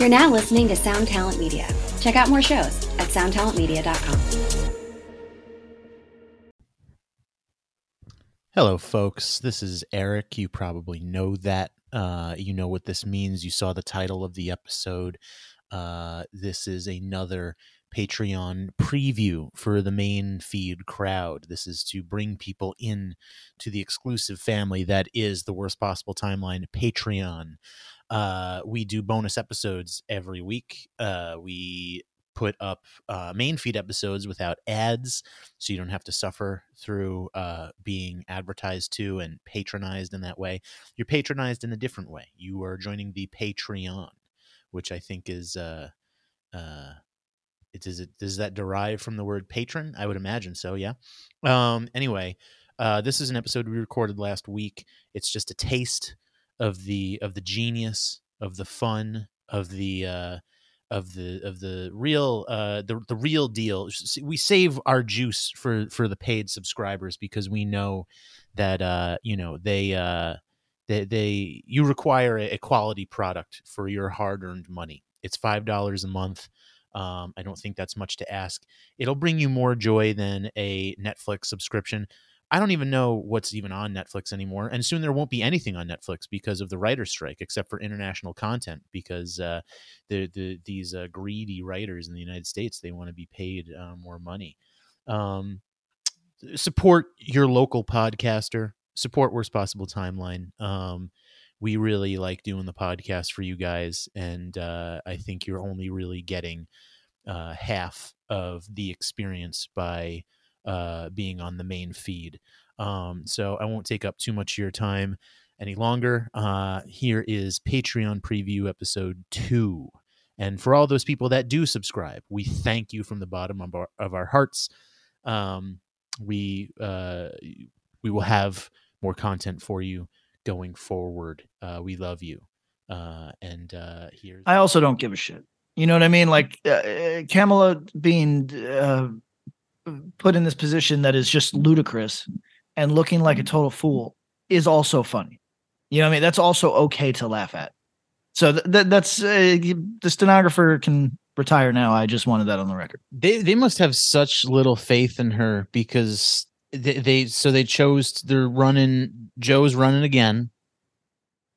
You're now listening to Sound Talent Media. Check out more shows at soundtalentmedia.com. Hello, folks. This is Eric. You probably know that. Uh, you know what this means. You saw the title of the episode. Uh, this is another Patreon preview for the main feed crowd. This is to bring people in to the exclusive family that is the worst possible timeline Patreon. Uh, we do bonus episodes every week. Uh, we put up uh, main feed episodes without ads, so you don't have to suffer through uh, being advertised to and patronized in that way. You're patronized in a different way. You are joining the Patreon, which I think is. Uh, uh, it, does it does that derive from the word patron? I would imagine so. Yeah. Um. Anyway, uh, this is an episode we recorded last week. It's just a taste of the of the genius of the fun of the uh of the of the real uh the the real deal we save our juice for for the paid subscribers because we know that uh you know they uh they they you require a, quality product for your hard-earned money it's five dollars a month um, I don't think that's much to ask. It'll bring you more joy than a Netflix subscription. I don't even know what's even on Netflix anymore, and soon there won't be anything on Netflix because of the writer's strike, except for international content. Because uh, the, the these uh, greedy writers in the United States they want to be paid uh, more money. Um, support your local podcaster. Support worst possible timeline. Um, we really like doing the podcast for you guys, and uh, I think you're only really getting uh, half of the experience by uh, being on the main feed. Um, so I won't take up too much of your time any longer. Uh, here is Patreon preview episode two. And for all those people that do subscribe, we thank you from the bottom of our, of our hearts. Um, we uh, we will have more content for you going forward. Uh, we love you. Uh, and uh, here's I also don't give a shit. You know what I mean? Like uh, Kamala being uh, put in this position that is just ludicrous and looking like a total fool is also funny. You know what I mean? That's also okay to laugh at. So th- th- that's uh, the stenographer can retire now. I just wanted that on the record. They they must have such little faith in her because they, they so they chose they're running Joe's running again.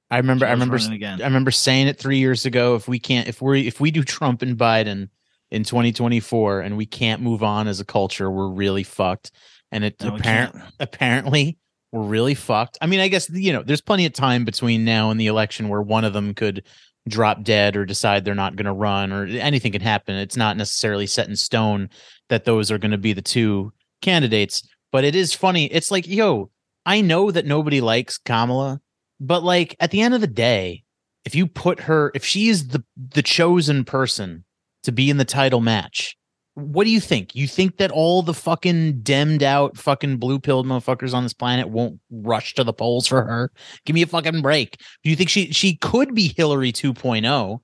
I remember Joe's I remember. I remember saying it 3 years ago if we can't if we if we do Trump and Biden in 2024 and we can't move on as a culture, we're really fucked. And it No, apparent, apparently we're really fucked. I mean, I guess you know, there's plenty of time between now and the election where one of them could drop dead or decide they're not going to run or anything can happen. It's not necessarily set in stone that those are going to be the two candidates, but it is funny. It's like, yo, I know that nobody likes Kamala, but like at the end of the day, if you put her if she is the the chosen person to be in the title match, what do you think? You think that all the fucking demmed out fucking blue pilled motherfuckers on this planet won't rush to the polls for her? Give me a fucking break. Do you think she she could be Hillary 2.0?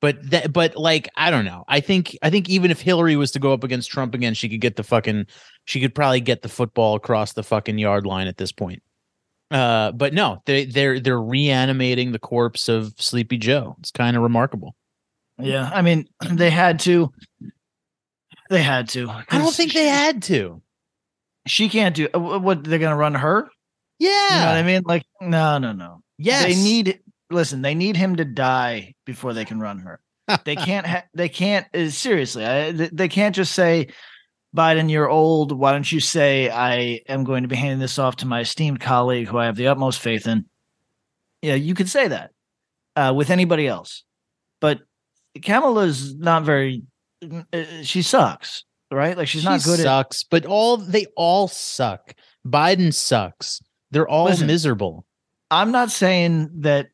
But that but like I don't know. I think I think even if Hillary was to go up against Trump again, she could get the fucking she could probably get the football across the fucking yard line at this point. Uh, but no, they they're they're reanimating the corpse of Sleepy Joe. It's kind of remarkable. Yeah, I mean, they had to. They had to. I don't think they had to. She can't do uh, what they're gonna run her. Yeah, You know what I mean? Like, no, no, no. Yes, They need. Listen, they need him to die before they can run her. They can't. Ha- they can't. uh, seriously, I, they can't just say, "Biden, you're old. Why don't you say I am going to be handing this off to my esteemed colleague, who I have the utmost faith in." Yeah, you could say that uh, with anybody else, Kamala's not very. uh, She sucks, right? Like she's she not good at. sucks, but all they all suck. Biden sucks. They're all Listen. miserable. I'm not saying that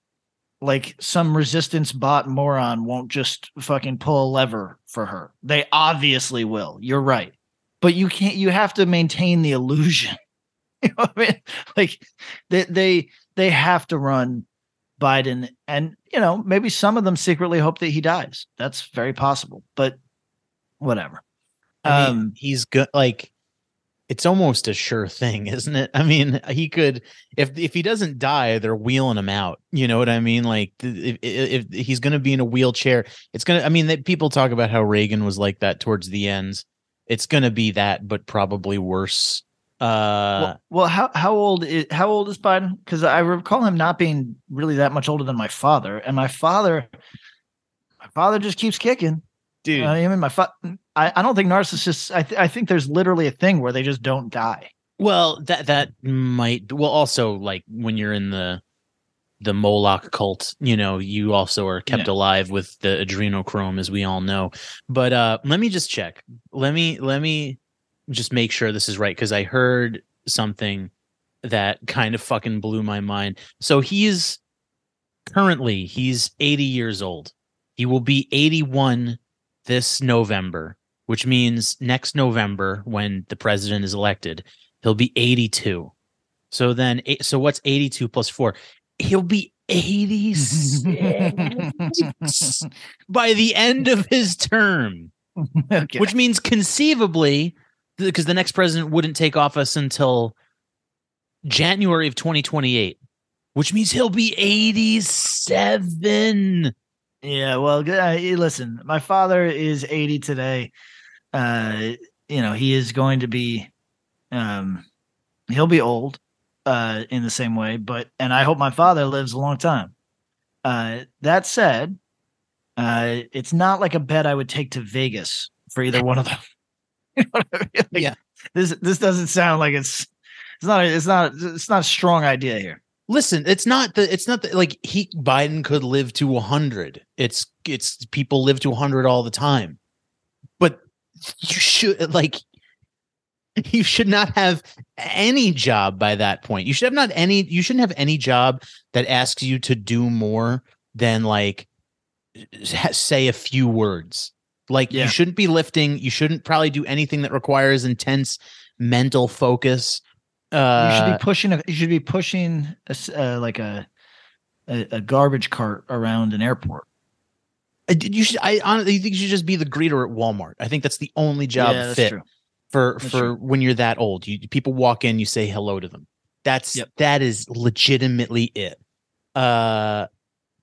like some resistance bot moron won't just fucking pull a lever for her. They obviously will. You're right. But you can't you have to maintain the illusion. you know what I mean? Like they they they have to run Biden and you know, maybe some of them secretly hope that he dies. That's very possible. But whatever. I mean, Um he's good. Like it's almost a sure thing, isn't it? I mean, he could if if he doesn't die, they're wheeling him out. You know what I mean? Like if, if, if he's going to be in a wheelchair, it's going to. I mean, that people talk about how Reagan was like that towards the ends. It's going to be that, but probably worse. Uh, well, well, how how old is how old is Biden? Because I recall him not being really that much older than my father, and my father, my father just keeps kicking dude. Uh, I mean, my fa- I, I don't think narcissists. I th- I think there's literally a thing where they just don't die. Well, that that might. Well, also like when you're in the the Moloch cult, you know, you also are kept yeah. alive with the adrenochrome, as we all know. But uh let me just check. Let me let me just make sure this is right because I heard something that kind of fucking blew my mind. So he's currently he's 80 years old. He will be 81 this November, which means next November when the president is elected, he'll be 82. So then, eh, so what's 82 plus four? He'll be 86 by the end of his term, okay. which means conceivably, because the next president wouldn't take office until January of 2028, which means he'll be 87. Yeah, well, uh, listen, my father is 80 today. Uh, you know, he is going to be um he'll be old uh in the same way, but and I hope my father lives a long time. Uh that said, uh it's not like a bet I would take to Vegas for either one of them. you know I mean? like, yeah. This this doesn't sound like it's it's not it's not it's not a strong idea here. Listen it's not the it's not the, like he biden could live to 100 it's it's people live to 100 all the time. But you should like you should not have any job by that point. You should have not any you shouldn't have any job that asks you to do more than like say a few words like yeah. you shouldn't be lifting you shouldn't probably do anything that requires intense mental focus uh, you should be uh, pushing. A, you should be pushing a, uh, like a, a, a garbage cart around an airport. You should. I honestly think you should just be the greeter at Walmart. I think that's the only job yeah, fit true. for that's for true. when you're that old. You people walk in, you say hello to them. That's yep. that is legitimately it. Uh,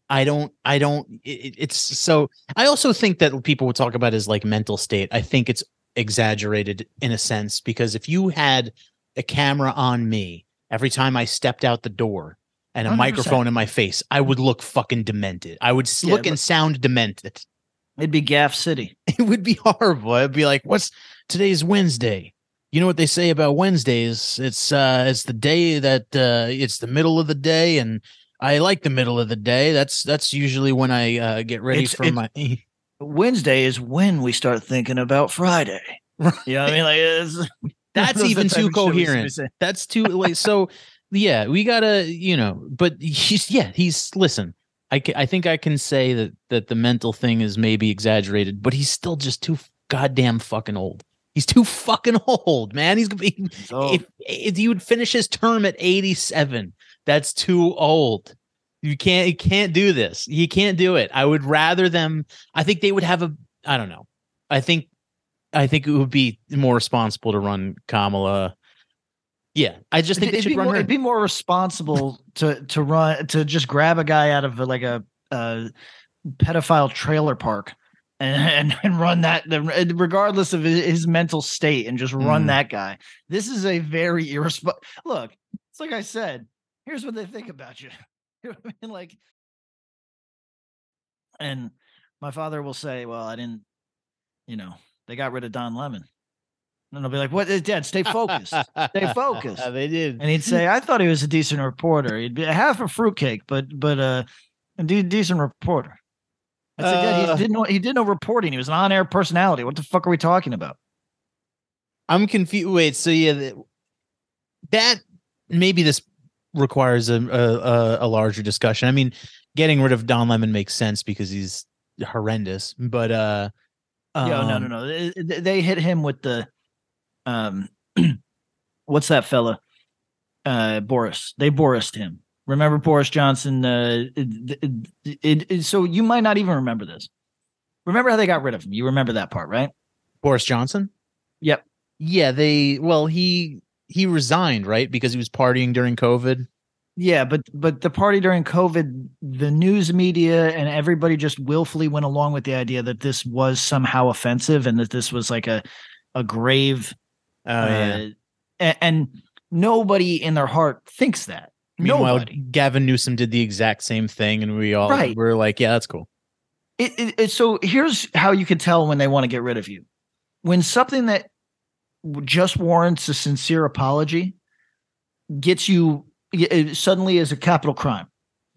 I don't. I don't. It, it's so. I also think that people would talk about is like mental state. I think it's exaggerated in a sense because if you had a camera on me every time I stepped out the door and a 100%. microphone in my face, I would look fucking demented. I would yeah, look and sound demented. It'd be Gaff City. It would be horrible. I'd be like, "What's today's Wednesday?" You know what they say about Wednesdays? It's uh, it's the day that uh, it's the middle of the day, and I like the middle of the day. That's that's usually when I uh, get ready it's, for my. Wednesday is when we start thinking about Friday. Right. You know I mean? Like that's even too coherent. That's too like so. Yeah, we gotta, you know, but he's yeah, he's listen. I I think I can say that that the mental thing is maybe exaggerated, but he's still just too goddamn fucking old. He's too fucking old, man. He's, he, if, if he would finish his term at 87, that's too old. You can't you can't do this. You can't do it. I would rather them I think they would have a I don't know. I think I think it would be more responsible to run Kamala. Yeah, I just think it'd, it'd be more, it'd be more responsible to to run to just grab a guy out of like a, a pedophile trailer park and, and, and run that regardless of his, mental state and just run mm. that guy. This is a very irresponsible. Look, it's like I said. Here's what they think about you. You know what I mean? Like, and my father will say, "Well, I didn't, you know, they got rid of Don Lemon. And they'll be like, "What, Dad? Stay focused. Stay focused." they did, and he'd say, "I thought he was a decent reporter. He'd be half a fruitcake, but but uh, a de- decent reporter." I said, "Dad, he uh. didn't he did no reporting. He was an on-air personality. What the fuck are we talking about?" I'm confused. Wait, so yeah, that maybe this requires a, a a larger discussion. I mean, getting rid of Don Lemon makes sense because he's horrendous, but uh um, no, no, no, no. They, hit him with the, um, what's that fella? Uh, Boris. They Borised him. Remember Boris Johnson? Uh, it, it, it, so you might not even remember this. Remember how they got rid of him? You remember that part, right? Boris Johnson. Yep. Yeah, they well he he resigned right because he was partying during COVID. Yeah, but but the party during COVID, the news media and everybody just willfully went along with the idea that this was somehow offensive and that this was like a a grave. Oh uh, a- and, nobody in their heart thinks that. Meanwhile, Nobody. Gavin Newsom did the exact same thing, and we all Right. were like, "Yeah, that's cool." It, it, it- so here's how you can tell when they want to get rid of you. When something that just warrants a sincere apology gets you uh, suddenly is a capital crime.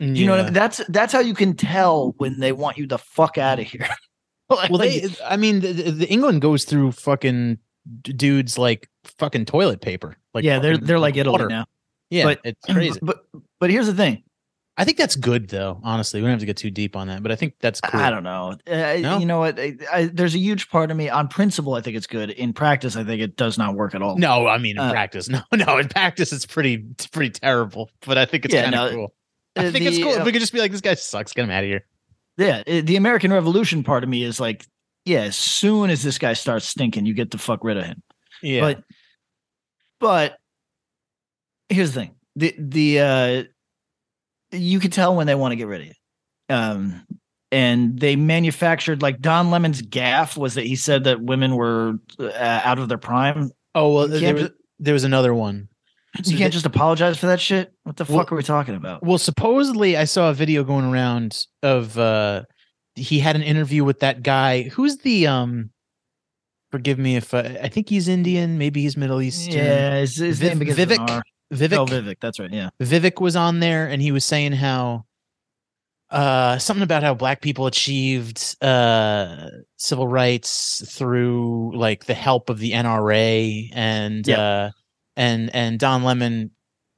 Do you know what I mean? That's that's how you can tell when they want you the fuck out of here. Like- Well, they, I mean, the, the the England goes through fucking dudes like fucking toilet paper. Like, yeah, they're they're like Italy water. now. Yeah, but- it's crazy. But but here's the thing. I think that's good, though. Honestly, we don't have to get too deep on that, but I think that's cool. I don't know. Uh, No? You know what? I, I, there's a huge part of me on principle. I think it's good. In practice, I think it does not work at all. No, I mean in Uh, practice, no, no. In practice, it's pretty, it's pretty terrible. But I think it's Yeah, kind of no, cool. Uh, I think it's the, cool if uh, we could just be like, "This guy sucks. Get him out of here." Yeah, uh, the American Revolution part of me is like, yeah, as soon as this guy starts stinking, you get to fuck rid of him. Yeah, But but here's the thing. The the uh you can tell when they want to get rid of you. Um and they manufactured like Don Lemon's gaffe was that he said that women were uh, out of their prime. oh well, there was, there was another one. So You can't the- just apologize for that shit. What the Well- fuck are we talking about? Well, supposedly I saw a video going around of uh he had an interview with that guy. Who's the um forgive me if I, I think he's Indian, maybe he's Middle Eastern. Yeah, his, his Viv- name begins an Vivek? Vivek Oh, Vivek. That's right. Yeah. Vivek was on there and he was saying how uh something about how black people achieved uh civil rights through like the help of the NRA and Yeah. uh and and Don Lemon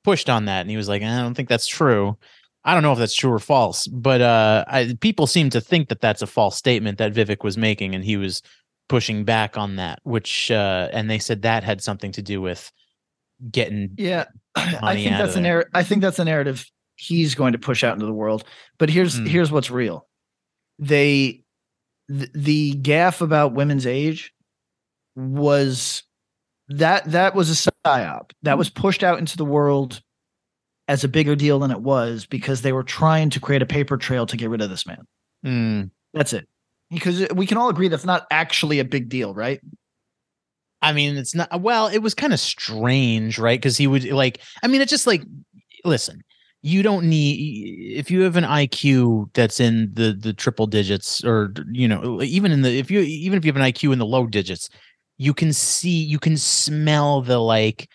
pushed on that and he was like I don't think that's true. I don't know if that's true or false, but uh I, people seem to think that that's a false statement that Vivek was making and he was pushing back on that which uh and they said that had something to do with getting Yeah, I think that's a there. narrative. I think that's a narrative he's going to push out into the world. But here's Hmm. here's what's real. They th- the gaffe about women's age was that that was a psyop that was pushed out into the world as a bigger deal than it was because they were trying to create a paper trail to get rid of this man. Mm. That's it. Because we can all agree that's not actually a big deal, right? I mean, it's not well, it was kind of strange, right? Because he would like, I mean, it's just like, listen, you don't need if you have an IQ that's in the the triple digits, or you know, even in the if you even if you have an IQ in the low digits, you can see, you can smell the like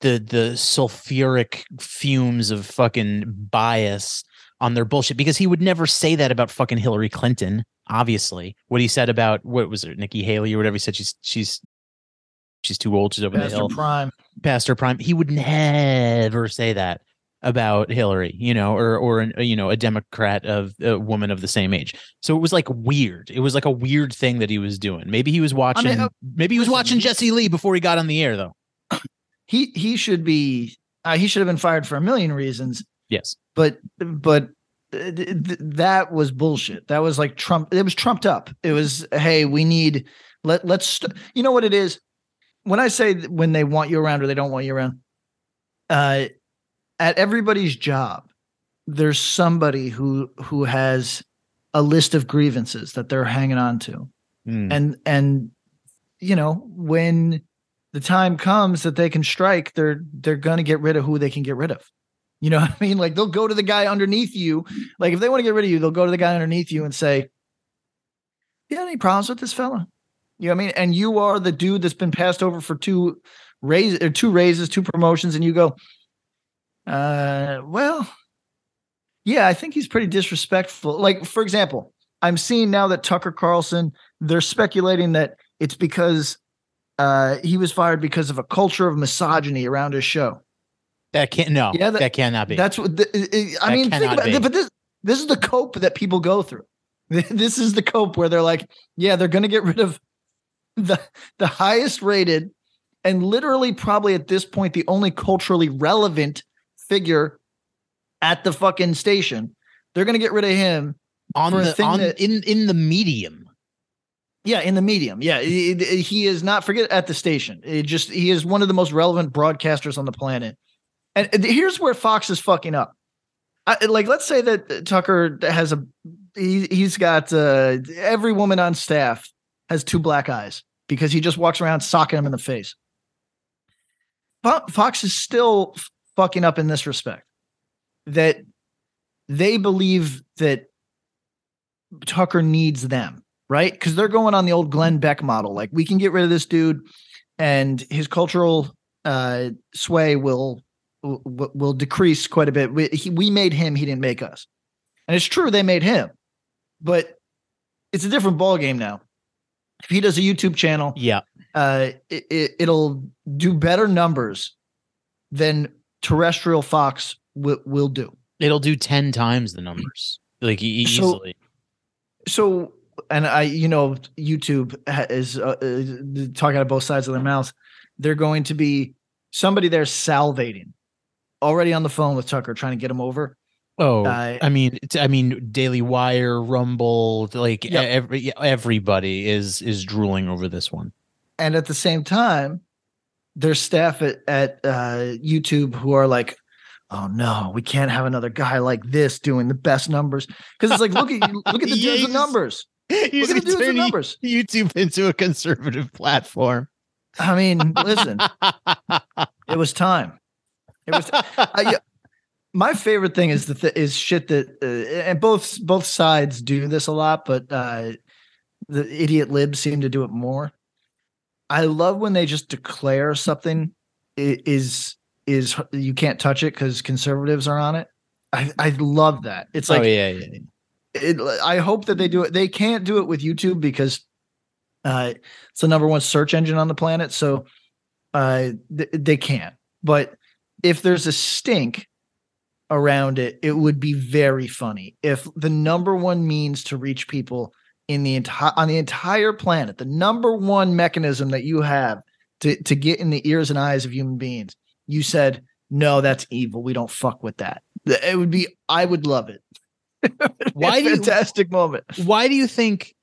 the the sulfuric fumes of fucking bias on their bullshit because he would never say that about fucking Hillary Clinton. Obviously, what he said about what was it, Nikki Haley or whatever he said she's she's she's too old, she's over the Pastor hill, Prime. past her prime. He would never say that about Hillary, you know, or or you know a Democrat of a woman of the same age. So it was like weird. It was like a weird thing that he was doing. Maybe he was watching. uh, maybe he was watching Jesse Lee before he got on the air, though. He he should be uh, he should have been fired for a million reasons. Yes. but but uh, th- th- that was bullshit. That was like Trump. It was trumped up. It was hey, we need let let's st- you know what it is. When I say when they want you around or they don't want you around, uh, at everybody's job, there's somebody who who has a list of grievances that they're hanging on to, Mm. and and you know when the time comes that they can strike, they're they're gonna get rid of who they can get rid of. You know what I mean? Like they'll go to the guy underneath you. Like if they want to get rid of you, they'll go to the guy underneath you and say, "You got any problems with this fella?" You know what I mean? And you are the dude that's been passed over for two raises or two raises, two promotions, and you go, uh, well, yeah, I think he's pretty disrespectful. Like, for example, I'm seeing now that Tucker Carlson, they're speculating that it's because uh he was fired because of a culture of misogyny around his show. that can't. No. Yeah, that- that, cannot be. That's what the, it- I That mean. Think about it, but this this is the cope that people go through. This is the cope where they're like, yeah, they're going to get rid of the the highest rated and literally probably at this point the only culturally relevant figure at the fucking station. They're going to get rid of him. on the on that- in in the medium. Yeah, in the medium. Yeah, he, he is not forget at the station. It just he is one of the most relevant broadcasters on the planet. And here's where Fox is fucking up. I, like, let's say that Tucker has a he, he's got uh, every woman on staff has two black eyes because he just walks around socking them in the face. Fox is still fucking up in this respect that they believe that Tucker needs them, right? Because they're going on the old Glenn Beck model. Like, we can get rid of this dude and his cultural uh, sway will, will will decrease quite a bit. We, he, we made him, he didn't make us. And it's true they made him, but it's a different ball game now. If he does a YouTube channel, yeah, uh, it, it, will do better numbers than terrestrial Fox w- will do. It'll do ten times the numbers, like easily. So, so and I, you know, YouTube is uh, uh, talking out of both sides of their mouths. They're going to be somebody there salivating already on the phone with Tucker, trying to get him over. Oh, uh, I mean, I mean, Daily Wire, Rumble, like yep. every everybody is is drooling over this one. And at the same time, there's staff at at uh, YouTube who are like, "Oh no, we can't have another guy like this doing the best numbers." Because it's like, look at look at the dudes numbers. Look at the dudes with numbers. YouTube into a conservative platform. I mean, listen, it was time. It was. I, my favorite thing is the th- is shit that uh, and both both sides do this a lot, but uh, the idiot libs seem to do it more. I love when they just declare something is is you can't touch it because conservatives are on it. I I love that. It's like oh, yeah, yeah. It, I hope that they do it. They can't do it with YouTube because uh, it's the number one search engine on the planet, so uh, th- they can't. But if there's a stink around it, it would be very funny if the number one means to reach people in the entire on the entire planet, the number one mechanism that you have to to get in the ears and eyes of human beings, you said, "No, that's evil. We don't fuck with that." It would be. I would love it. why do fantastic you, moment? Why do you think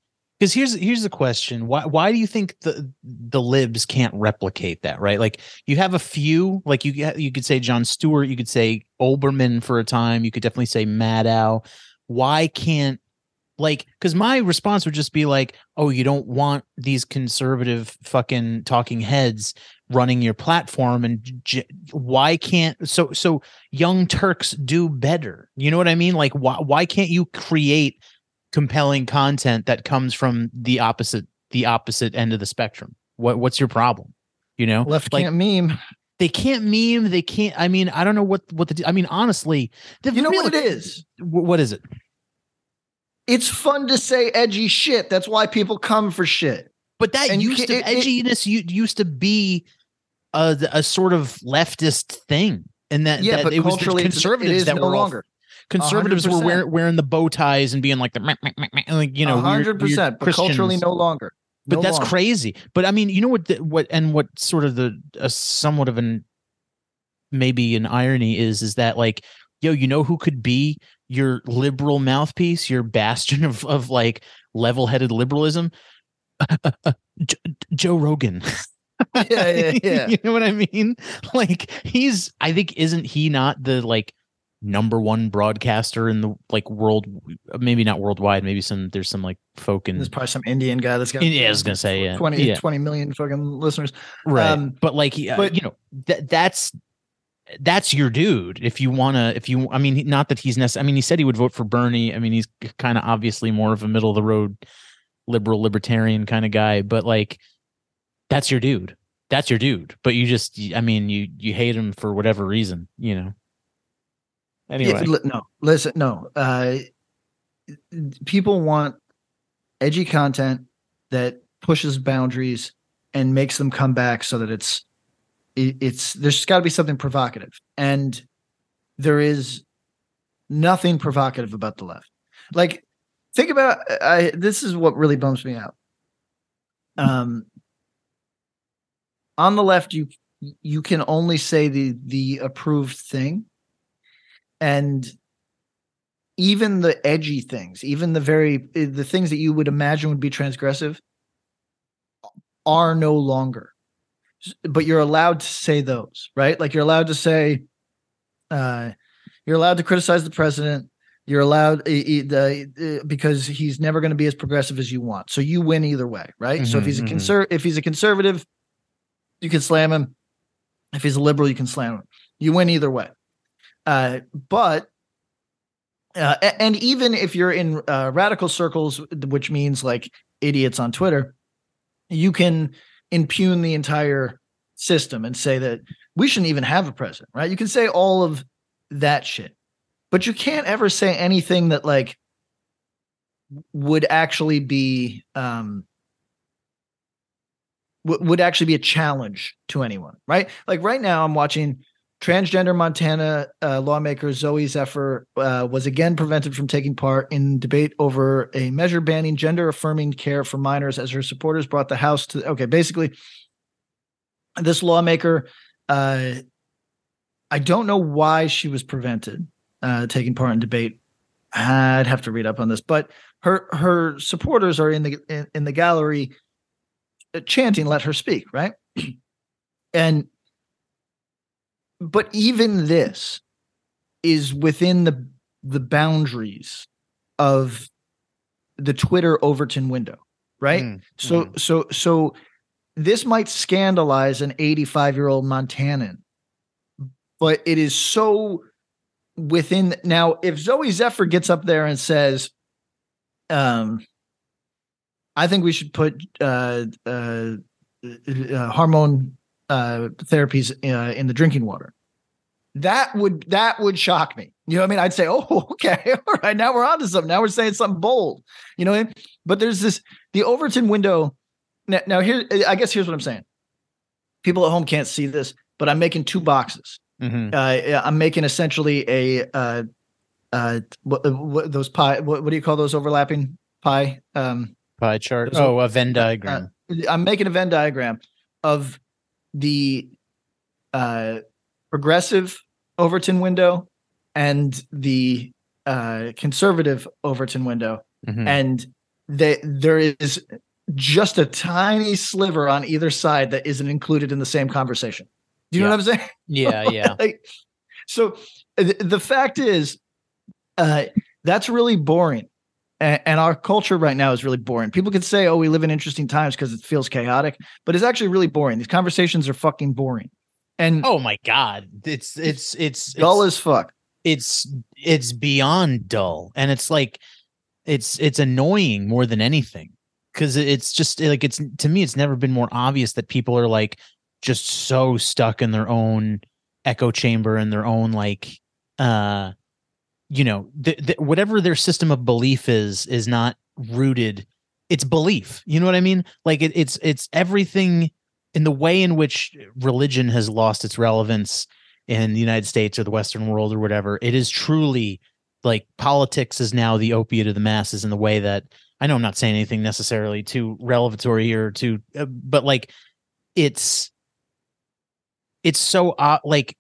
because here's here's the question. Why why do you think the the libs can't replicate that right? Like you have a few like you you could say Jon Stewart you could say Olbermann for a time you could definitely say Maddow why can't like because my response would just be like oh you don't want these conservative fucking talking heads running your platform and j- why can't so so young turks do better. You know what i mean? Like why why can't you create compelling content that comes from the opposite the opposite end of the spectrum. What what's your problem? You know, left like, can't meme. They can't meme. They can't. I mean, I don't know what what the. I mean, honestly, you know what it is. What is it? It's fun to say edgy shit. That's why people come for shit. But that and used to it, edginess it, used to be a, a sort of leftist thing, and that, yeah, that but it was the conservatives that no were longer conservatives 100%. were wearing, wearing the bow ties and being like the meh, meh, meh, like you know hundred percent, but culturally no longer. No but that's longer. crazy. But I mean, you know what? The, what and what sort of the a somewhat of an maybe an irony is is that like yo, you know who could be your liberal mouthpiece, your bastion of of like level headed liberalism? Joe Rogan. yeah, yeah, yeah. you know what I mean? Like he's I think isn't he not the like number one broadcaster in the like world maybe not worldwide maybe some there's some like folk in there's probably some indian guy that's got yeah i was gonna say yeah. 20 yeah. 20 million fucking listeners. Right. Um, but like uh, but you know that that's that's your dude if you want to if you i mean not that he's necessary i mean he said he would vote for bernie. I mean he's kind of obviously more of a middle of the road liberal libertarian kind of guy but like that's your dude. That's your dude. But you just i mean you you hate him for whatever reason you know Anyway, yeah, no, listen, no. Uh, people want edgy content that pushes boundaries and makes them come back so that it's it, it's there's got to be something provocative. And there is nothing provocative about the left. Like think about i this is what really bums me out. Um on the left you you can only say the the approved thing and even the edgy things even the very the things that you would imagine would be transgressive are no longer. But you're allowed to say those, right? Like you're allowed to say, uh, you're allowed to criticize the president. You're allowed the because he's never going to be as progressive as you want. So you win either way, right? Mm-hmm, so if he's a mm-hmm. if he's a conservative, you can slam him. If he's a liberal, you can slam him. You win either way. Uh, but uh, and even if you're in uh, radical circles, which means like idiots on Twitter, you can impugn the entire system and say that we shouldn't even have a president, right? You can say all of that shit, but you can't ever say anything that like would actually be um w- would actually be a challenge to anyone, right? Like right now, I'm watching Transgender Montana uh, lawmaker Zooey Zephyr uh, was again prevented from taking part in debate over a measure banning gender affirming care for minors as her supporters brought the House to. Okay, basically, this lawmaker, uh, I don't know why she was prevented uh, taking part in debate. I'd have to read up on this, but her her supporters are in the in, in the gallery uh, chanting, "Let her speak!" Right, and but even this is within the the boundaries of the Twitter Overton window, right? Mm, so mm. so so this might scandalize an 85 year old Montanan, but it is so within now. If Zooey Zephyr gets up there and says, um, I think we should put uh, uh, uh hormone uh, therapies uh, in the drinking water. That would that would shock me. You know what I mean? I'd say, oh, okay, all right, now we're on to something. Now we're saying something bold. You know, I mean? but there's this the Overton window. Now, now here, I guess here's what I'm saying. People at home can't see this, but I'm making two boxes. Mm-hmm. Uh, I'm making essentially a uh, uh, what, what those pie. What, what, do you call those overlapping pie? Um, pie chart. Oh, a Venn uh, diagram. Uh, I'm making a Venn diagram of the uh, progressive Overton window and the uh, conservative Overton window, mm-hmm. and they, there is just a tiny sliver on either side that isn't included in the same conversation. Do you yeah. know what I'm saying? Yeah, yeah. like, so th- the fact is, uh, that's really boring and, our culture right now is really boring. People could say, "Oh, we live in interesting times because it feels chaotic," but it's actually really boring. These conversations are fucking boring. And oh my god, it's it's it's dull it's, as fuck. It's it's beyond dull, and it's like it's it's annoying more than anything because it's just like it's to me it's never been more obvious that people are like just so stuck in their own echo chamber and their own like uh you know the, the, whatever their system of belief is is not rooted it's belief. You know what i mean? Like it, it's it's everything in the way in which religion has lost its relevance in the united states or the western world or whatever it is truly like politics is now the opiate of the masses in the way that i know i'm not saying anything necessarily too revelatory here to uh, but like it's it's so uh, like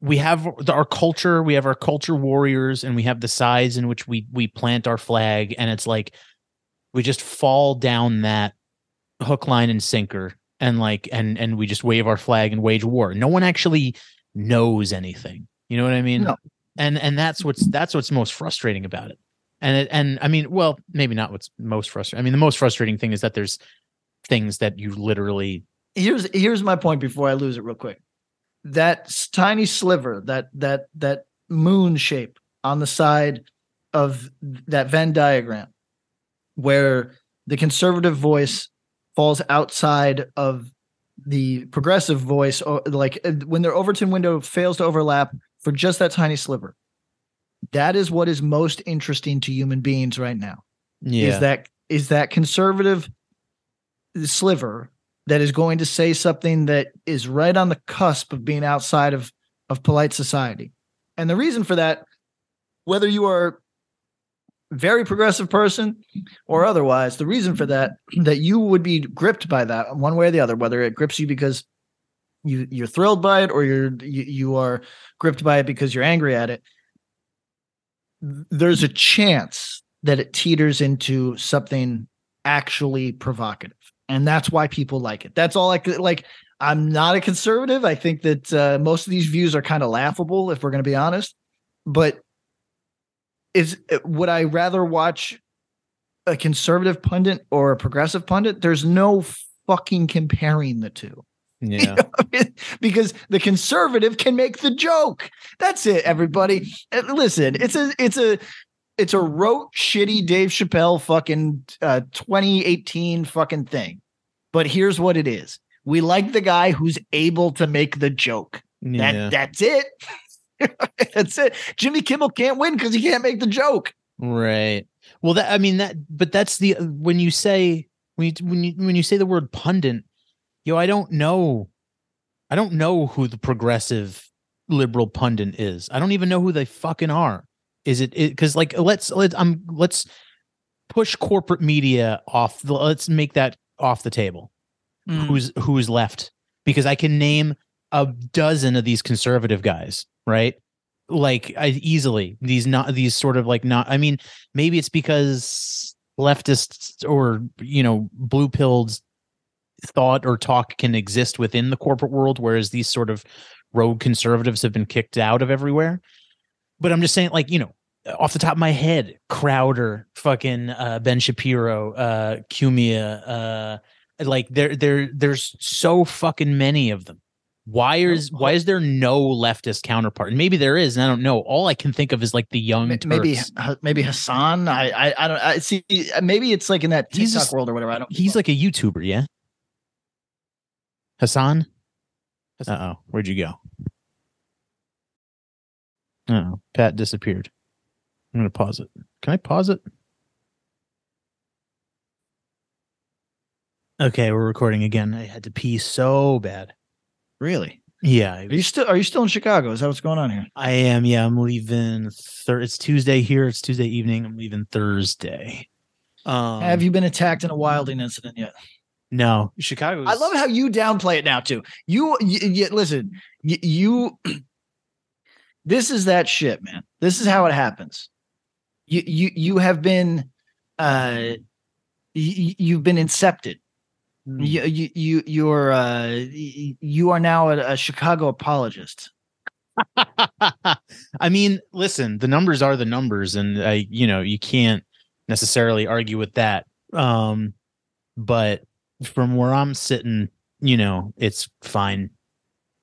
we have our culture we have our culture warriors and we have the sides in which we we plant our flag and it's like we just fall down that hook line and sinker and like and and we just wave our flag and wage war. No one actually knows anything. You know what i mean? No. and and that's what's that's what's most frustrating about it. And it, and i mean well maybe not what's most frustrating. I mean the most frustrating thing is that there's things that you literally here's here's my point before i lose it real quick that tiny sliver, that that that moon shape on the side of that Venn diagram, where the conservative voice falls outside of the progressive voice, or like uh, when their Overton window fails to overlap for just that tiny sliver. That is what is most interesting to human beings right now. Yeah. Is that is that conservative sliver that is going to say something that is right on the cusp of being outside of of polite society. And the reason for that, whether you are a very progressive person or otherwise, the reason for that that you would be gripped by that one way or the other, whether it grips you because you you're thrilled by it or you're you, you are gripped by it because you're angry at it. There's a chance that it teeters into something actually provocative and that's why people like it. That's all I could like. I'm not a conservative. I think that uh, most of these views are kind of laughable, if we're going to be honest. But is would I rather watch a conservative pundit or a progressive pundit? There's no fucking comparing the two. Yeah. You know I mean? because the conservative can make the joke. That's it, everybody. Listen, it's a it's a it's a rote shitty Dave Chappelle fucking uh, 2018 fucking thing. But here's what it is. We like the guy who's able to make the joke. Yeah. That that's it. that's it. Jimmy Kimmel can't win because he can't make the joke. Right. Well, that I mean that, but that's the when you say when you when you when you say the word pundit, yo, I don't know, I don't know who the progressive liberal pundit is. I don't even know who they fucking are. Is it because like let's let's um let's push corporate media off the let's make that off the table. Mm. Who's who's left? Because I can name a dozen of these conservative guys, right? Like I easily these not these sort of like not. I mean, maybe it's because leftists or you know blue pilled thought or talk can exist within the corporate world, whereas these sort of rogue conservatives have been kicked out of everywhere. But I'm just saying, like you know, off the top of my head, Crowder, fucking uh, Ben Shapiro, uh, Cumia, uh, like there, there, there's so fucking many of them. Why is why is there no leftist counterpart? And maybe there is, and I don't know. All I can think of is like the young Ma- maybe Turks. Maybe Hasan. I I, I don't. I see. Maybe it's like in that He's TikTok world or whatever. I don't. He's like a YouTuber, yeah. Hasan. Uh oh, where'd you go? Oh, Pat disappeared. I'm gonna pause it. Can I pause it? Okay, we're recording again. I had to pee so bad. really. Yeah, Are you still Are you still in Chicago? Is that what's going on here? I am. Yeah, I'm leaving. Thir- it's Tuesday here. It's Tuesday evening. I'm leaving Thursday. Um, Have you been attacked in a wilding incident yet? No, Chicago. I love how you downplay it now too. You, you, you listen. You, you this is that shit, man. This is how it happens. You you you have been uh you, you've been incepted. You you you you're uh you are now a, a Chicago apologist. I mean, listen, the numbers are the numbers, and I, you know, you can't necessarily argue with that. Um, but from where I'm sitting, you know, it's fine.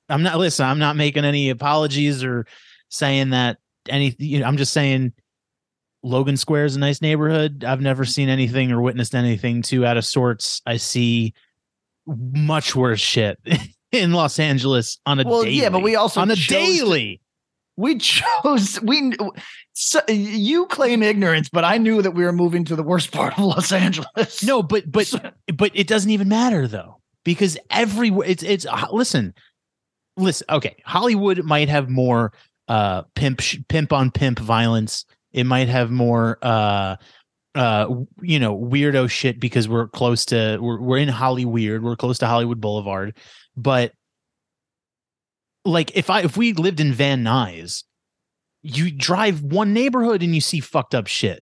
I'm not listen. I'm not making any apologies or saying that any. You know, I'm just saying Logan Square is a nice neighborhood. I've never seen anything or witnessed anything too out of sorts. I see much worse shit in Los Angeles on a Well, daily. yeah, but we also on a to- daily. We chose we so, you claim ignorance, but I knew that we were moving to the worst part of Los Angeles. No, but but but it doesn't even matter though because everywhere it's it's uh, listen, listen. Okay, Hollywood might have more uh pimp sh- pimp on pimp violence. It might have more uh uh you know weirdo shit because we're close to we're we're in Hollyweird. We're close to Hollywood Boulevard, but like if I if we lived in Van Nuys, you drive one neighborhood and you see fucked up shit.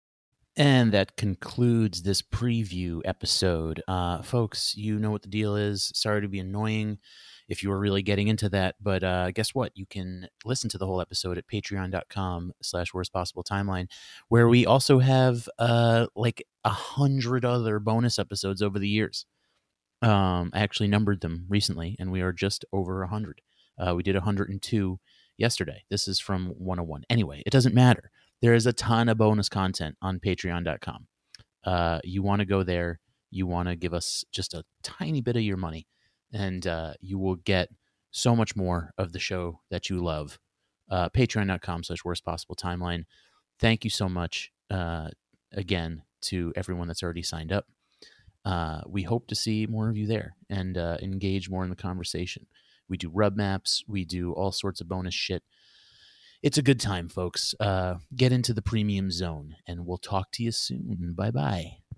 And that concludes this preview episode. Uh, folks, you know what the deal is. Sorry to be annoying if you were really getting into that, but uh, guess what? You can listen to the whole episode at patreon.com slash worst possible timeline, where we also have uh, like a hundred other bonus episodes over the years. Um, I actually numbered them recently, and we are just over a hundred. Uh, we did 102 yesterday. This is from 101. Anyway, it doesn't matter. There is a ton of bonus content on patreon.com. Uh, you want to go there, you want to give us just a tiny bit of your money, and uh, you will get so much more of the show that you love. Uh, patreon.com slash worst possible timeline. Thank you so much uh, again to everyone that's already signed up. Uh, we hope to see more of you there and uh, engage more in the conversation. We do rub maps. We do all sorts of bonus shit. It's a good time, folks. Uh, get into the premium zone, and we'll talk to you soon. Bye bye.